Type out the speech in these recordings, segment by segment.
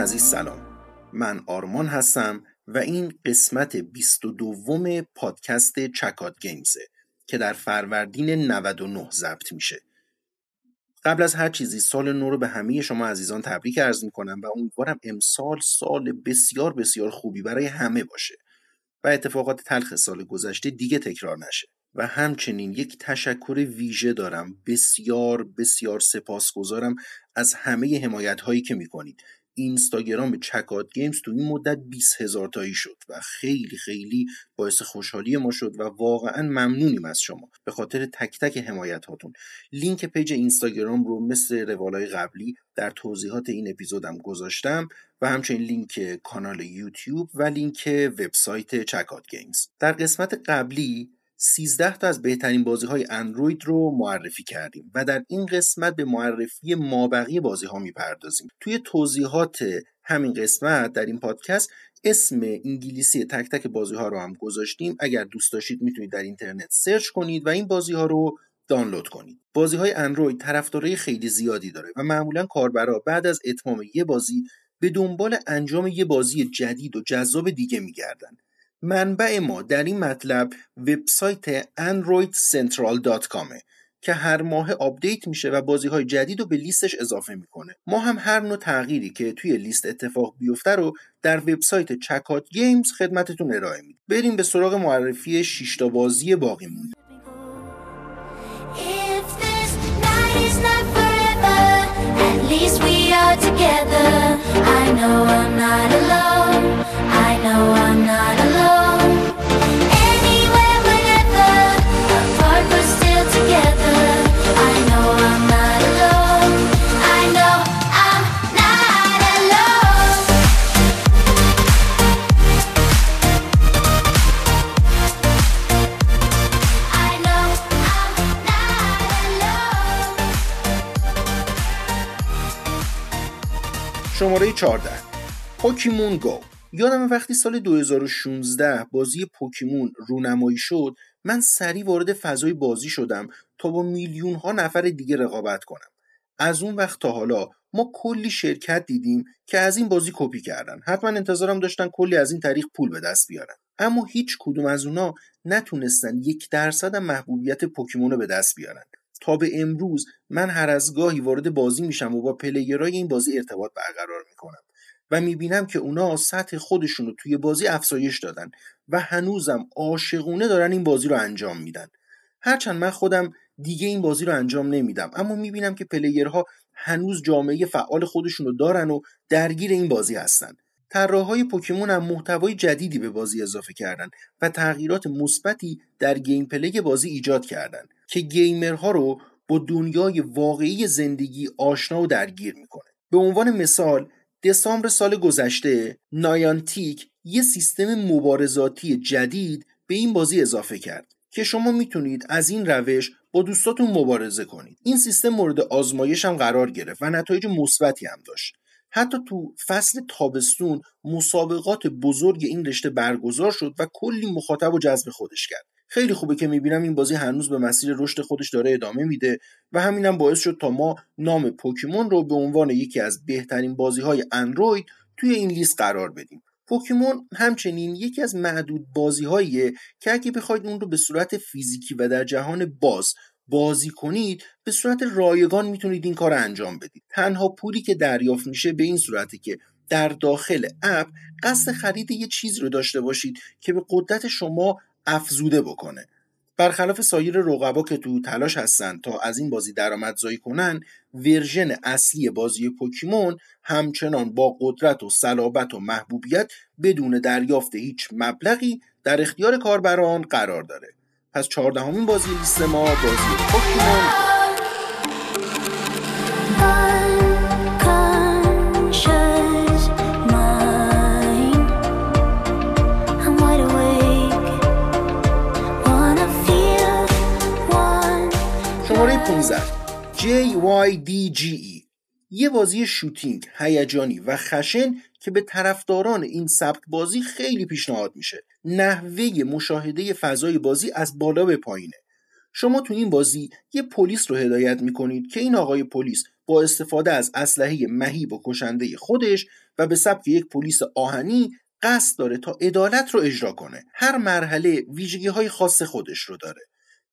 عزیز سلام. من آرمان هستم و این قسمت 22 پادکست چکات گیمزه که در فروردین 99 ضبط میشه. قبل از هر چیزی سال نو رو به همه شما عزیزان تبریک عرض می‌کنم و امیدوارم امسال سال بسیار بسیار خوبی برای همه باشه و اتفاقات تلخ سال گذشته دیگه تکرار نشه. و همچنین یک تشکر ویژه دارم. بسیار بسیار سپاسگزارم از همه حمایت هایی که می‌کنید. اینستاگرام چکات گیمز تو این مدت 20 هزار تایی شد و خیلی خیلی باعث خوشحالی ما شد و واقعا ممنونیم از شما. به خاطر تک تک حمایت هاتون لینک page اینستاگرام رو مثل روالای قبلی در توضیحات این اپیزودم گذاشتم و همچنین لینک کانال یوتیوب و لینک وبسایت چکات گیمز. در قسمت قبلی 13 تا از بهترین بازی های اندروید رو معرفی کردیم و در این قسمت به معرفی مابقی بازی ها می‌پردازیم. توی توضیحات همین قسمت در این پادکست اسم انگلیسی تک تک بازی ها رو هم گذاشتیم. اگر دوست داشتید می‌تونید در اینترنت search کنید و این بازی ها رو دانلود کنید. بازی های اندروید طرفدارای خیلی زیادی داره و معمولا کاربرا بعد از اتمام یه بازی به دنبال انجام یه بازی جدید و جذاب دیگه میگردن. منبع ما در این مطلب وبسایت androidcentral.com که هر ماه update میشه و بازی های جدید رو به لیستش اضافه می‌کنه. ما هم هر نوع تغییری که توی لیست اتفاق بیفته رو در وبسایت چکات گیمز خدمتتون ارائه میدیم. بریم به سراغ معرفی 6 تا بازی باقی مونده شماره 14 پوکیمون گو. یادم وقتی سال 2016 بازی پوکیمون رونمایی شد من سریع وارد فضای بازی شدم تا با میلیون ها نفر دیگه رقابت کنم. از اون وقت تا حالا ما کلی شرکت دیدیم که از این بازی کپی کردن. حتما انتظارم داشتن کلی از این طریق پول به دست بیارن. اما هیچ کدوم از اونا نتونستن یک درصد محبوبیت پوکیمون رو به دست بیارن. تا به امروز من هر از گاهی وارد بازی میشم و با پلیرای این بازی ارتباط برقرار می‌کنم و می‌بینم که اونا سطح خودشون رو توی بازی افزایش دادن و هنوزم عاشقونه دارن این بازی رو انجام میدن. هرچند من خودم دیگه این بازی رو انجام نمیدم اما می‌بینم که player ها هنوز جامعه فعال خودشون رو دارن و درگیر این بازی هستن. طراحهای پوکیمون هم محتوای جدیدی به بازی اضافه کردن و تغییرات مثبتی در gameplay بازی ایجاد کردن که gamer ها رو با دنیای واقعی زندگی آشنا و درگیر می‌کنه. به عنوان مثال دسامبر سال گذشته نایانتیک یه سیستم مبارزاتی جدید به این بازی اضافه کرد که شما می‌تونید از این روش با دوستاتون مبارزه کنید. این سیستم مورد آزمایش هم قرار گرفت و نتایج مثبتی هم داشت. حتی تو فصل تابستون مسابقات بزرگ این رشته برگزار شد و کلی مخاطب و جذب خودش کرد. خیلی خوبه که می‌بینم این بازی هنوز به مسیر رشد خودش داره ادامه میده و همینم باعث شد تا ما نام پوکیمون رو به عنوان یکی از بهترین بازی های اندروید توی این لیست قرار بدیم. پوکیمون همچنین یکی از معدود بازی هاییه که اگه بخواید اون رو به صورت فیزیکی و در جهان باز بازی کنید به صورت رایگان می‌تونید این کار انجام بدید. تنها پولی که دریافت میشه به این صورته که در داخل اپ قصد خرید یه چیز رو داشته باشید که به قدرت شما افزوده بکنه. برخلاف سایر رقبا که تو تلاش هستن تا از این بازی درآمدزایی کنن ورژن اصلی بازی پوکیمون همچنان با قدرت و صلابت و محبوبیت بدون دریافت هیچ مبلغی در اختیار کاربران قرار داره. پس چهاردهمین بازی لیست ما بازی پوکیمون. شماره 15 JYDGE یه بازی شوتینگ هیجانی و خشن که به طرفداران این سبک بازی خیلی پیشنهاد میشه. نحوه مشاهده فضای بازی از بالا به پایینه. شما تو این بازی یه پلیس رو هدایت می‌کنید که این آقای پلیس با استفاده از اسلحه مهیب و کشنده خودش و به سبک یک پلیس آهنی قصد داره تا عدالت رو اجرا کنه. هر مرحله ویژگی های خاص خودش رو داره.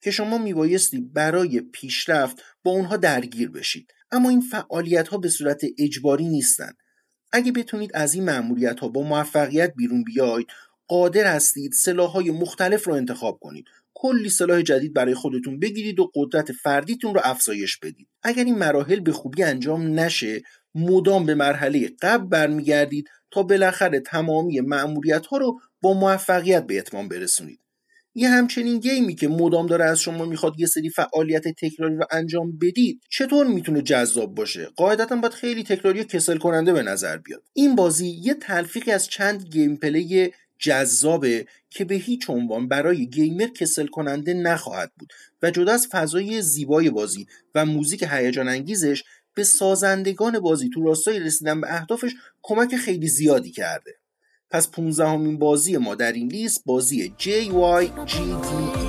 که شما میبایستی برای پیشرفت با اونها درگیر بشید. اما این فعالیت ها به صورت اجباری نیستن اگه بتونید از این معمولیت ها با موفقیت بیرون بیاید قادر هستید سلاح های مختلف رو انتخاب کنید. کلی سلاح جدید برای خودتون بگیرید و قدرت فردیتون رو افزایش بدید. اگر این مراحل به خوبی انجام نشه مدام به مرحله قبل برمیگردید تا بالاخره تمامی معمولیت ها رو با موفقیت به اتمام برسونید. یه همچنین game ی که مدام داره از شما می‌خواد یه سری فعالیت تکراری رو انجام بدید چطور می‌تونه جذاب باشه؟ قاعدتا باید خیلی تکراری و کسل کننده به نظر بیاد. این بازی یه تلفیقی از چند gameplay جذابه که به هیچ عنوان برای gamer کسل کننده نخواهد بود و جدا از فضای زیبای بازی و موزیک هیجان انگیزش به سازندگان بازی تو راستای رسیدن به اهدافش کمک خیلی زیادی کرده. پس 15 همین بازی ما در این لیست بازی JYGDE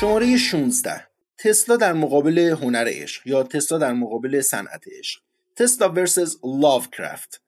شماره 16 تسلا در مقابل هنر عشق یا تسلا در مقابل صنعت عشق. تسلا ورسز لافکرافت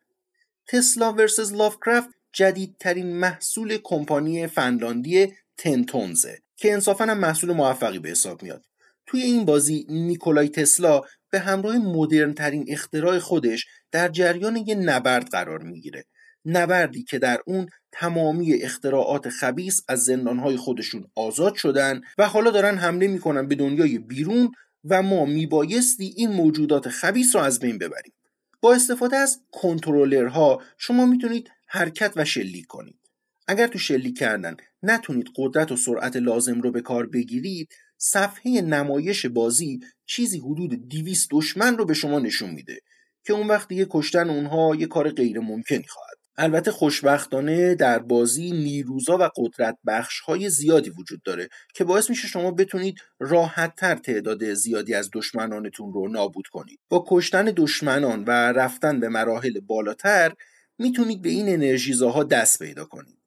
تسلا ورسز لافکرافت جدیدترین محصول کمپانی فنلاندی تنتونزه که انصافا هم محصول موفقی به حساب میاد. توی این بازی نیکولای تسلا به همراه مدرن ترین اختراع خودش در جریان یه نبرد قرار می‌گیره. نبردی که در اون تمامی اختراعات خبیس از زندانهای خودشون آزاد شدن و حالا دارن حمله می‌کنن به دنیای بیرون و ما میبایستی این موجودات خبیس رو از بین ببریم. با استفاده از کنترلرها شما می‌تونید حرکت و شلیک کنید. اگر تو شلیک کردن نتونید قدرت و سرعت لازم رو به کار بگیرید صفحه نمایش بازی چیزی حدود 200 دشمن رو به شما نشون میده که اون وقت دیگه کشتن اونها یه کار غیر ممکنی خواهد البته خوشبختانه در بازی نیروزا و قدرت بخش های زیادی وجود داره که باعث میشه شما بتونید راحتتر تعداد زیادی از دشمنانتون رو نابود کنید. با کشتن دشمنان و رفتن به مراحل بالاتر می‌تونید به این انرژیزاها دست پیدا کنید.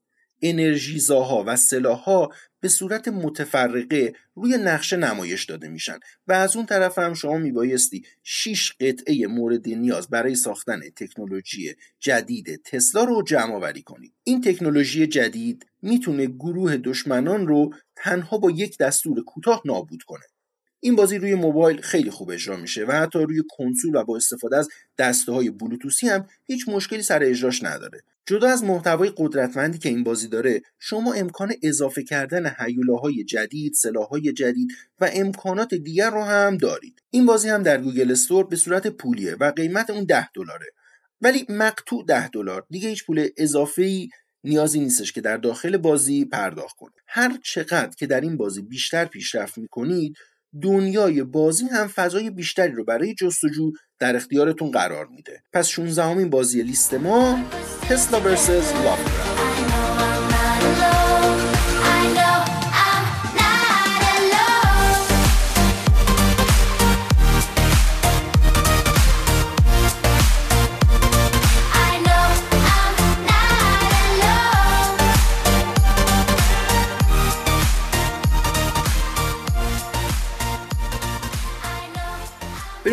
انرژیزاها و سلاحها به صورت متفرقه روی نقشه نمایش داده میشن و از اون طرف هم شما میبایستی 6 قطعه مورد نیاز برای ساختن تکنولوژی جدید تسلا رو جمع آوری کنید این تکنولوژی جدید می‌تونه گروه دشمنان رو تنها با یک دستور کوتاه نابود کنه. این بازی روی موبایل خیلی خوب اجرا میشه و حتی روی کنسول و با استفاده از دسته های بلوتوسی هم هیچ مشکلی سر اجراش نداره. جدا از محتوای قدرتمندی که این بازی داره شما امکان اضافه کردن هیولاهای جدید سلاحهای جدید و امکانات دیگر رو هم دارید. این بازی هم در گوگل استور به صورت پولیه و قیمت اون 10 دلاره. ولی مقطوع 10 دلار دیگه هیچ پول اضافه ای نیازی نیستش که در داخل بازی پرداخت کنید. هر چقدر که در این بازی بیشتر پیشرفت می‌کنید دنیای بازی هم فضای بیشتری رو برای جستجو در اختیارتون قرار میده. پس 16 همین بازی لیست ما تسلا ورسز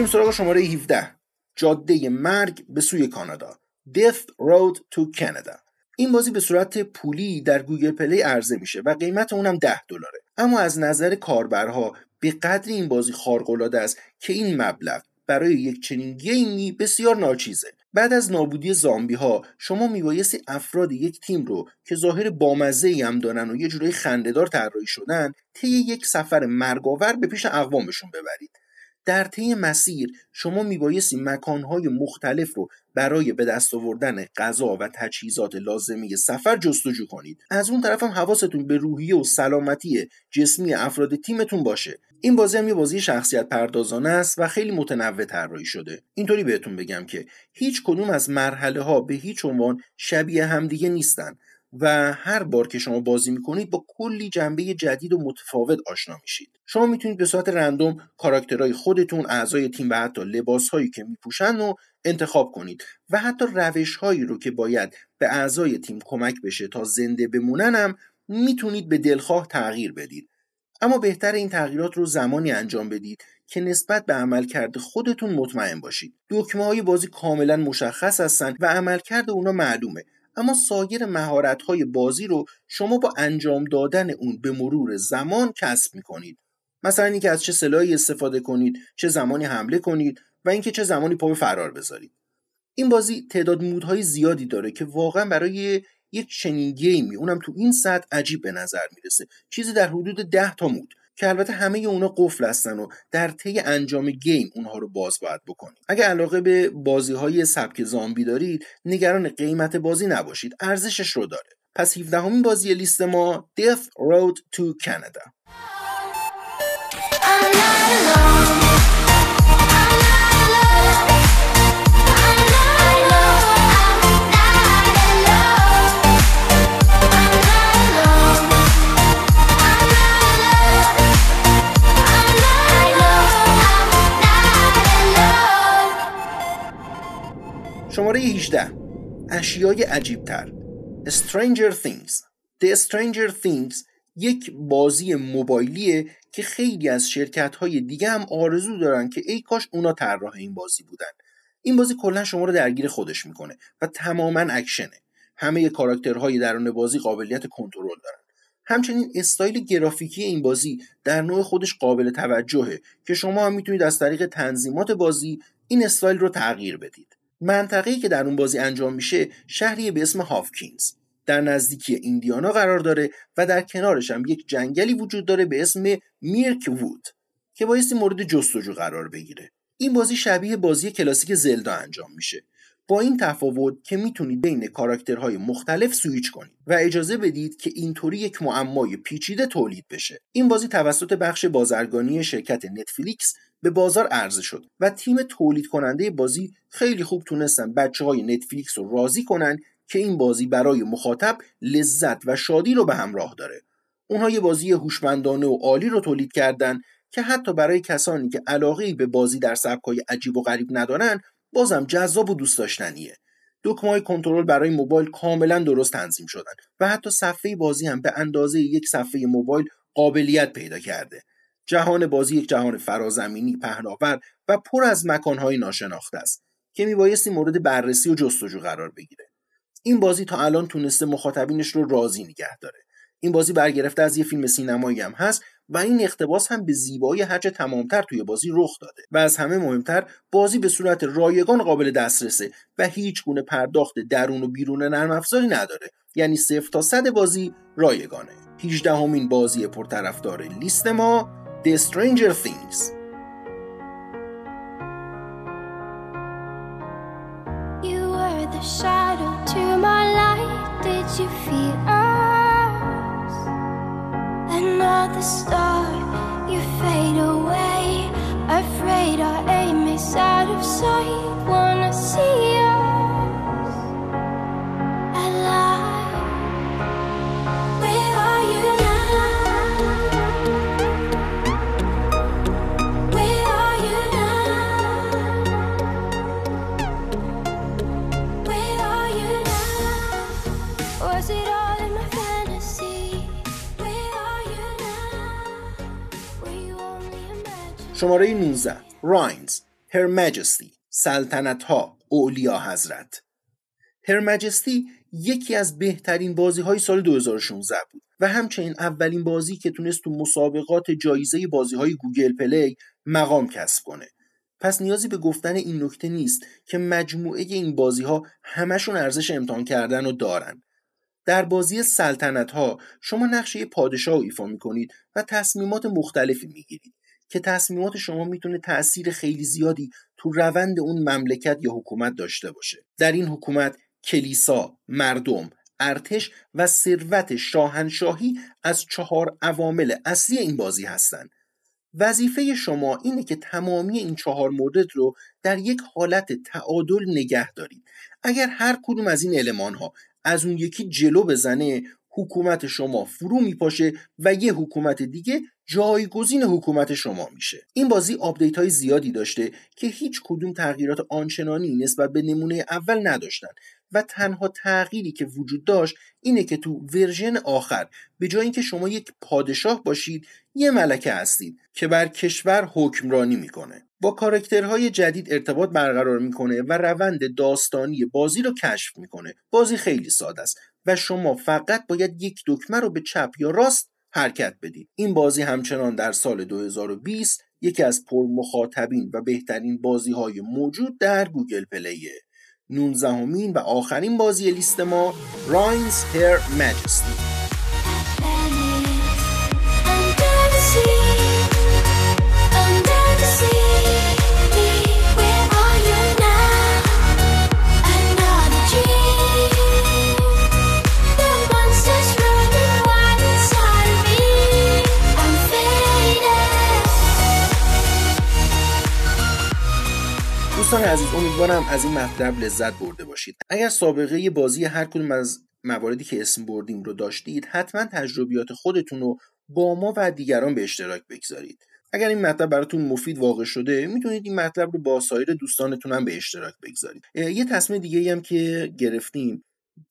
بریم سراغ شماره 17 جاده مرگ به سوی کانادا. Death Road to Canada. این بازی به صورت پولی در Google Play عرضه میشه و قیمت اونم 10 دلاره. اما از نظر کاربرها به قدری این بازی خارق‌العاده است که این مبلغ برای یک چنین game ی بسیار ناچیزه. بعد از نابودی زامبی ها شما میبایستی افراد یک تیم رو که ظاهر بامزه ای هم دارن و یه جورایی خندهدار طراحی شدن طی یک سفر مرگاور به پیش اقوامشون ببرید. در طی مسیر شما میبایستی مکانهای مختلف رو برای به دست آوردن غذا و تجهیزات لازمه سفر جستجو کنید. از اون طرف هم حواستون به روحیه و سلامتی جسمی افراد تیمتون باشه. این بازی هم یه بازی شخصیت پردازانه است و خیلی متنوع طراحی شده. اینطوری بهتون بگم که هیچ کدوم از مرحله ها به هیچ عنوان شبیه همدیگه نیستن. و هر بار که شما بازی می‌کنید با کلی جنبه جدید و متفاوت آشنا میشید. شما می‌تونید به صورت رندوم کاراکترهای خودتون اعضای تیم و حتی لباسهایی که میپوشن رو انتخاب کنید و حتی روش هایی رو که باید به اعضای تیم کمک بشه تا زنده بمونن هم می‌تونید به دلخواه تغییر بدید. اما بهتر این تغییرات رو زمانی انجام بدید که نسبت به عملکرد خودتون مطمئن باشید. دکمه های بازی کاملا مشخص هستند و عملکرد اونا معلومه. اما سایر مهارت های بازی رو شما با انجام دادن اون به مرور زمان کسب می‌کنید. مثلا اینکه از چه سلاحی استفاده کنید چه زمانی حمله کنید و اینکه چه زمانی پا به فرار بذارید. این بازی تعداد مودهای زیادی داره که واقعا برای یک چنین گیمی اونم تو این سطح عجیب به نظر می‌رسه. چیزی در حدود ده تا مود. که البته همه اونا قفل هستن و در طی انجام گیم اونها رو باز باید بکنید. اگه علاقه به بازی های سبک زامبی دارید نگران قیمت بازی نباشید ارزشش رو داره. پس 17 همین بازی لیست ما Death Road to Canada. 18 اشیای عجیبتر. Stranger Things. The Stranger Things یک بازی موبایلیه که خیلی از شرکت های دیگه هم آرزو دارن که ای کاش اونا طراح این بازی بودن. این بازی کلا شما رو درگیر خودش می‌کنه و تماما اکشنه. همه کاراکترهای درون بازی قابلیت کنترل دارن. همچنین استایل گرافیکی این بازی در نوع خودش قابل توجهه که شما هم می‌تونید از طریق تنظیمات بازی این استایل رو تغییر بدید. منطقه‌ای که در اون بازی انجام میشه شهری به اسم Hawkins. در نزدیکی ایندیانا قرار داره و در کنارش هم یک جنگلی وجود داره به اسم Mirkwood که بایستی مورد جستجو قرار بگیره. این بازی شبیه بازی کلاسیک زلدا انجام میشه. با این تفاوت که می‌تونید بین کاراکترهای مختلف سویچ کنید و اجازه بدید که اینطوری یک معمای پیچیده تولید بشه. این بازی توسط بخش بازرگانی شرکت نتفلیکس به بازار عرضه شد و تیم تولید کننده بازی خیلی خوب تونستن بچه های نتفلیکس رو راضی کنن که این بازی برای مخاطب لذت و شادی رو به همراه داره. اونها یه بازی هوشمندانه و عالی رو تولید کردن که حتی برای کسانی که علاقه به بازی در سبکای عجیب و غریب ندارن بازم جذاب و دوست داشتنیه. دکمه کنترل برای موبایل کاملا درست تنظیم شدن و حتی صفحه بازی هم به اندازه یک صفحه موبایل قابلیت پیدا کرده. جهان بازی یک جهان فرازمینی پهناور و پر از مکانهای ناشناخته است که میبایستی مورد بررسی و جستجو قرار بگیره. این بازی تا الان تونسته مخاطبینش رو راضی نگه داره. این بازی برگرفته از یه فیلم سینمایی هم هست و این اقتباس هم به زیبایی هرچه تمامتر توی بازی رخ داده و از همه مهمتر بازی به صورت رایگان قابل دسترسه و هیچ گونه پرداخت درون و بیرون نرم افزاری نداره. یعنی صفر تا صد بازی رایگانه. 18 همین بازی پرطرفدار لیست ما The Stranger Things. You were the shadow to my light. Did you feel us? Another star, you fade away. Afraid our aim is out of sight شماره 19 Reigns Her Majesty. سلطنت ها علیاحضرت. Her Majesty یکی از بهترین بازی های سال 2016 بود و همچنین اولین بازی که تونست تو مسابقات جایزه بازی های Google Play مقام کسب کنه. پس نیازی به گفتن این نکته نیست که مجموعه این بازی ها همشون ارزش امتحان کردن و دارن. در بازی سلطنت ها شما نقش پادشاه رو ایفا می‌کنید و تصمیمات مختلفی می‌گیرید. که تصمیمات شما می‌تونه تأثیر خیلی زیادی تو روند اون مملکت یا حکومت داشته باشه در این حکومت کلیسا، مردم، ارتش و ثروت شاهنشاهی از چهار عوامل اصلی این بازی هستند. وظیفه شما اینه که تمامی این چهار مورد رو در یک حالت تعادل نگه دارید. اگر هر کدوم از این علمان ها از اون یکی جلو بزنه حکومت شما فرو میپاشه و یه حکومت دیگه جایگزین حکومت شما میشه. این بازی update های زیادی داشته که هیچ کدوم تغییرات آنچنانی نسبت به نمونه اول نداشتن و تنها تغییری که وجود داشت اینه که تو version آخر به جای اینکه شما یک پادشاه باشید یه ملکه هستید که بر کشور حکمرانی می‌کنه. با کارکترهای جدید ارتباط برقرار می‌کنه و روند داستانی بازی رو کشف می‌کنه. بازی خیلی ساده است. و شما فقط باید یک دکمه رو به چپ یا راست حرکت بدید این بازی همچنان در سال 2020 یکی از پرمخاطبین و بهترین بازی های موجود در Google Play ه 19 و آخرین بازی لیست ما Reigns Her Majesty دوستان عزیز امیدوارم از این مطلب لذت برده باشید. اگر سابقه بازی هر کدوم از مواردی که اسم بردیم رو داشتید حتما تجربیات خودتون رو با ما و دیگران به اشتراک بگذارید. اگر این مطلب براتون مفید واقع شده می‌تونید این مطلب رو با سایر دوستانتون هم به اشتراک بگذارید. یه تصمیم دیگه هم که گرفتیم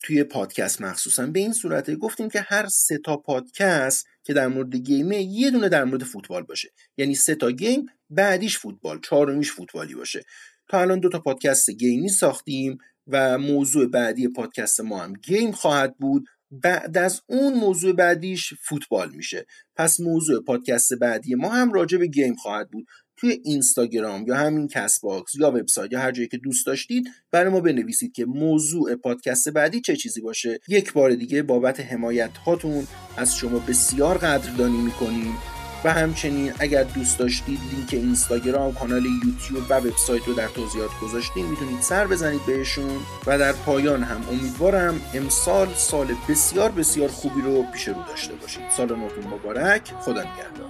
توی پادکست مخصوصا به این صورته گفتیم که هر سه تا پادکست که در مورد گیمه یه دونه در مورد فوتبال باشه. یعنی سه تا game بعدیش فوتبال چهارمیش فوتبالی باشه. تا الان دو تا پادکست game ی ساختیم و موضوع بعدی پادکست ما هم game خواهد بود. بعد از اون موضوع بعدیش فوتبال میشه. پس موضوع پادکست بعدی ما هم راجع به game خواهد بود. توی اینستاگرام یا همین کس باکس یا وبسایت یا هر جایی که دوست داشتید برای ما بنویسید که موضوع پادکست بعدی چه چیزی باشه. یک بار دیگه بابت حمایت هاتون از شما بسیار قدردانی می‌کنیم. و همچنین اگر دوست داشتید لینک اینستاگرام کانال یوتیوب و وبسایت رو در توضیحات گذاشتیم می‌تونید سر بزنید بهشون و در پایان هم امیدوارم امسال سال بسیار بسیار خوبی رو پیش رو داشته باشید. سال نوتون مبارک. خدا نگهدار.